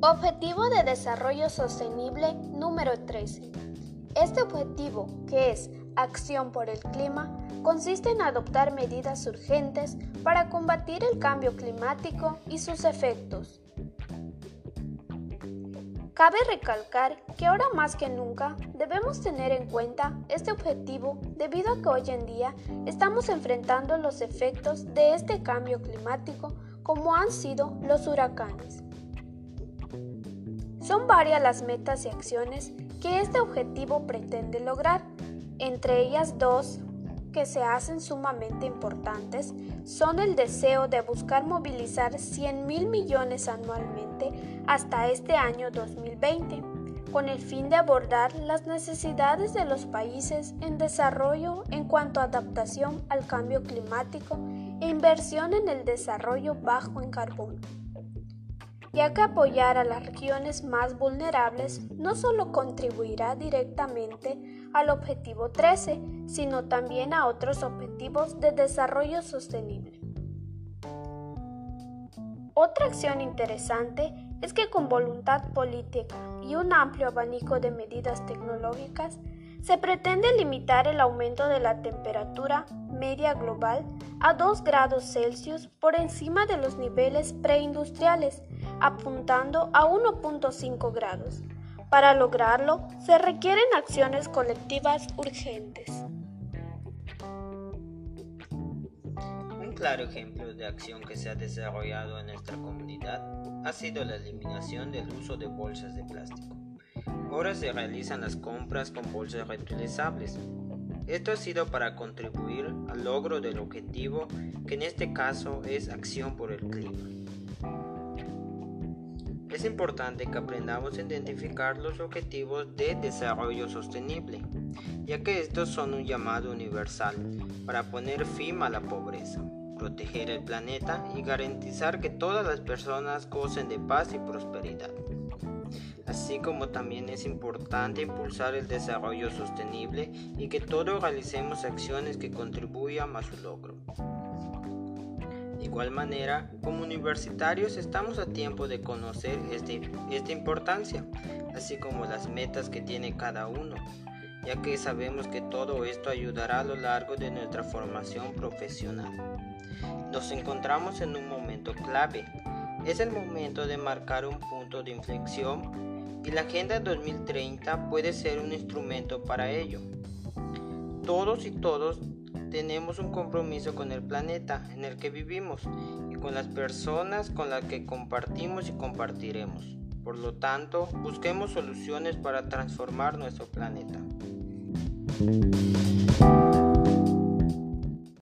Objetivo de Desarrollo Sostenible número 13. Este objetivo, que es acción por el clima, consiste en adoptar medidas urgentes para combatir el cambio climático y sus efectos. Cabe recalcar que ahora más que nunca debemos tener en cuenta este objetivo debido a que hoy en día estamos enfrentando los efectos de este cambio climático como han sido los huracanes. Son varias las metas y acciones que este objetivo pretende lograr, entre ellas dos que se hacen sumamente importantes son el deseo de buscar movilizar 100 mil millones anualmente hasta este año 2020, con el fin de abordar las necesidades de los países en desarrollo en cuanto a adaptación al cambio climático e inversión en el desarrollo bajo en carbono ya que apoyar a las regiones más vulnerables no solo contribuirá directamente al objetivo 13, sino también a otros objetivos de desarrollo sostenible. Otra acción interesante es que con voluntad política y un amplio abanico de medidas tecnológicas, se pretende limitar el aumento de la temperatura media global a 2 grados Celsius por encima de los niveles preindustriales, apuntando a 1.5 grados. Para lograrlo, se requieren acciones colectivas urgentes. Un claro ejemplo de acción que se ha desarrollado en nuestra comunidad ha sido la eliminación del uso de bolsas de plástico. Ahora se realizan las compras con bolsas reutilizables. Esto ha sido para contribuir al logro del objetivo, que en este caso es acción por el clima. Es importante que aprendamos a identificar los objetivos de desarrollo sostenible, ya que estos son un llamado universal para poner fin a la pobreza, proteger el planeta y garantizar que todas las personas gocen de paz y prosperidad así como también es importante impulsar el desarrollo sostenible y que todos realicemos acciones que contribuyan a su logro. Igual manera, como universitarios estamos a tiempo de conocer este, esta importancia, así como las metas que tiene cada uno, ya que sabemos que todo esto ayudará a lo largo de nuestra formación profesional. Nos encontramos en un momento clave. Es el momento de marcar un punto de inflexión y la Agenda 2030 puede ser un instrumento para ello. Todos y todos tenemos un compromiso con el planeta en el que vivimos y con las personas con las que compartimos y compartiremos. Por lo tanto, busquemos soluciones para transformar nuestro planeta.